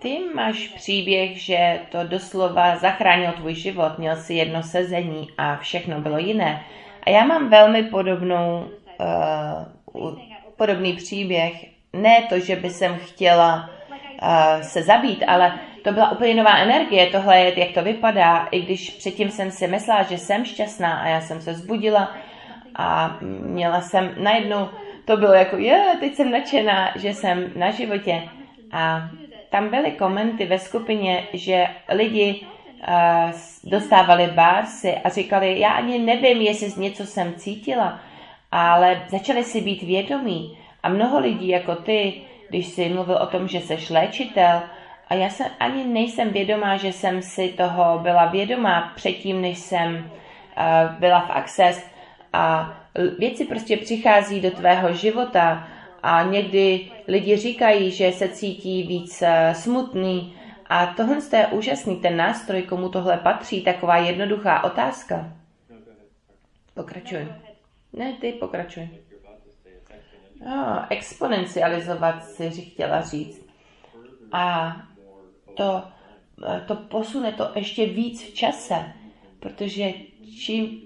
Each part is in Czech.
ty máš příběh, že to doslova zachránil tvůj život. Měl si jedno sezení a všechno bylo jiné. A já mám velmi podobnou, uh, podobný příběh. Ne to, že by jsem chtěla uh, se zabít, ale to byla úplně nová energie. Tohle je, jak to vypadá. I když předtím jsem si myslela, že jsem šťastná a já jsem se zbudila a měla jsem najednou, to bylo jako, je, teď jsem nadšená, že jsem na životě. A tam byly komenty ve skupině, že lidi uh, dostávali bársy a říkali, já ani nevím, jestli něco jsem cítila, ale začali si být vědomí. A mnoho lidí jako ty, když jsi mluvil o tom, že jsi léčitel, a já jsem ani nejsem vědomá, že jsem si toho byla vědomá předtím, než jsem uh, byla v Access. A věci prostě přichází do tvého života a někdy lidi říkají, že se cítí víc eh, smutný a tohle je úžasný, ten nástroj, komu tohle patří, taková jednoduchá otázka. Pokračuj. Ne, ty pokračuj. Oh, exponencializovat si chtěla říct. A to, eh, to posune to ještě víc v čase, protože čím,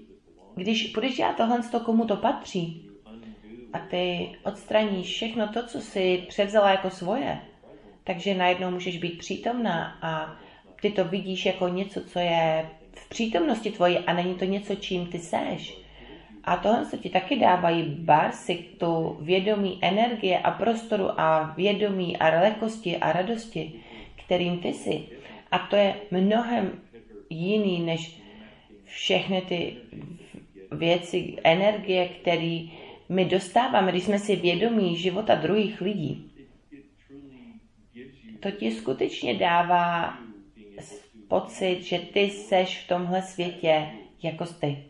když budeš dělat tohle, komu to patří, a ty odstraníš všechno to, co si převzala jako svoje, takže najednou můžeš být přítomná a ty to vidíš jako něco, co je v přítomnosti tvoji a není to něco, čím ty seš. A tohle se ti taky dávají barsy, tu vědomí energie a prostoru a vědomí a lehkosti a radosti, kterým ty jsi. A to je mnohem jiný než všechny ty věci, energie, které my dostáváme, když jsme si vědomí života druhých lidí, to ti skutečně dává pocit, že ty seš v tomhle světě jako ty.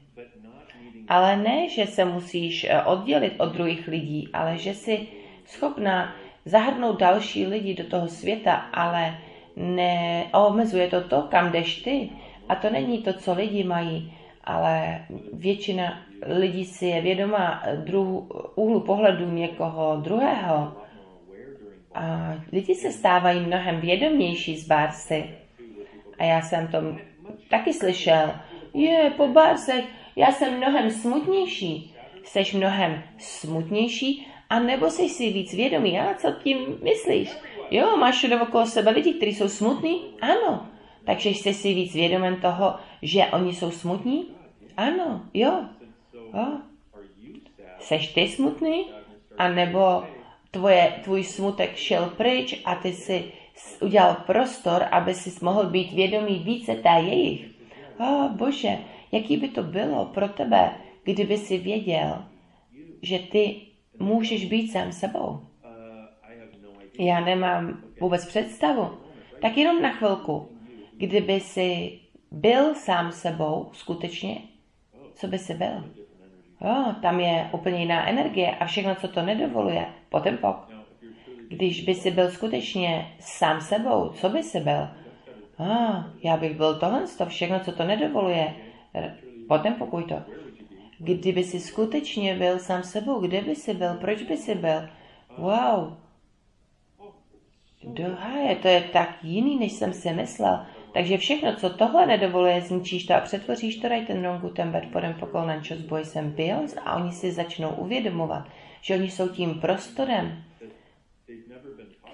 Ale ne, že se musíš eh, oddělit od druhých lidí, ale že jsi schopná zahrnout další lidi do toho světa, ale neomezuje to to, kam jdeš ty. A to není to, co lidi mají, ale většina lidí si je vědomá druhu, úhlu pohledu někoho druhého. A lidi se stávají mnohem vědomější z bársy. A já jsem to taky slyšel. Je, po bársech, já jsem mnohem smutnější. Jseš mnohem smutnější, a nebo jsi si víc vědomý. A co tím myslíš? Jo, máš všude okolo sebe lidi, kteří jsou smutní? Ano. Takže jsi si víc vědomen toho, že oni jsou smutní? Ano, jo. Seš ty smutný? A nebo tvoje, tvůj smutek šel pryč a ty si udělal prostor, aby si mohl být vědomý více té jejich. O, bože, jaký by to bylo pro tebe, kdyby si věděl, že ty můžeš být sám sebou. Já nemám vůbec představu. Tak jenom na chvilku, kdyby si byl sám sebou skutečně, co by si byl? Jo, tam je úplně jiná energie a všechno, co to nedovoluje, potom pok. Když by si byl skutečně sám sebou, co by si byl? Ah, já bych byl tohle, to všechno, co to nedovoluje, potom pokud to. Kdyby si skutečně byl sám sebou, kde by si byl, proč by si byl? Wow. Dohaje, to je tak jiný, než jsem si myslel. Takže všechno, co tohle nedovoluje, zničíš to a přetvoříš to pokolnan čo s bojsem Beyoncé a oni si začnou uvědomovat, že oni jsou tím prostorem,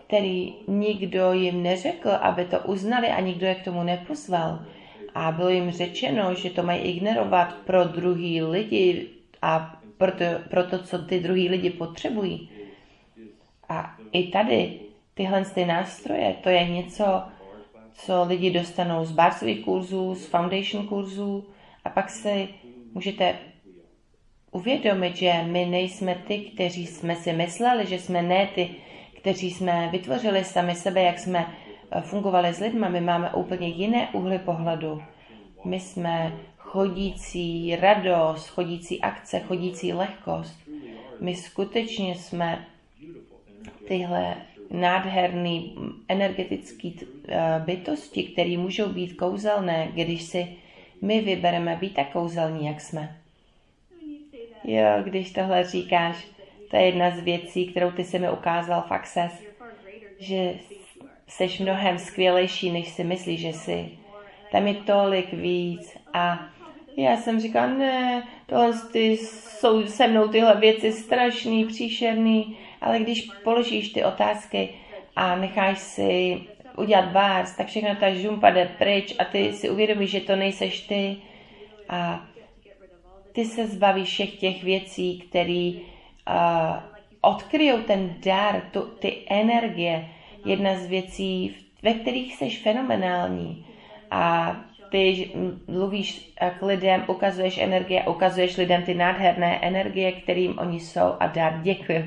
který nikdo jim neřekl, aby to uznali a nikdo je k tomu nepozval. A bylo jim řečeno, že to mají ignorovat pro druhý lidi a pro to, pro to co ty druhý lidi potřebují. A i tady tyhle ty nástroje, to je něco, co lidi dostanou z barsových kurzů, z foundation kurzů a pak si můžete uvědomit, že my nejsme ty, kteří jsme si mysleli, že jsme ne ty, kteří jsme vytvořili sami sebe, jak jsme eh, fungovali s lidmi. My máme úplně jiné úhly pohledu. My jsme chodící radost, chodící akce, chodící lehkost. My skutečně jsme tyhle nádherný energetický eh, bytosti, které můžou být kouzelné, když si my vybereme být tak kouzelní, jak jsme. Jo, když tohle říkáš, to je jedna z věcí, kterou ty si mi ukázal v Access, že Seš mnohem skvělejší, než si myslíš, že jsi. Tam je tolik víc. A já jsem říkala, ne, tohle ty jsou se mnou tyhle věci strašný, příšerný, ale když položíš ty otázky a necháš si udělat bars, tak všechno ta žumpa jde pryč a ty si uvědomíš, že to nejseš ty a ty se zbavíš všech těch věcí, které uh, odkryjou ten dar, tu, ty energie. Jedna z věcí, ve kterých jsi fenomenální a ty mluvíš k lidem, ukazuješ energie, ukazuješ lidem ty nádherné energie, kterým oni jsou a dár děkuji.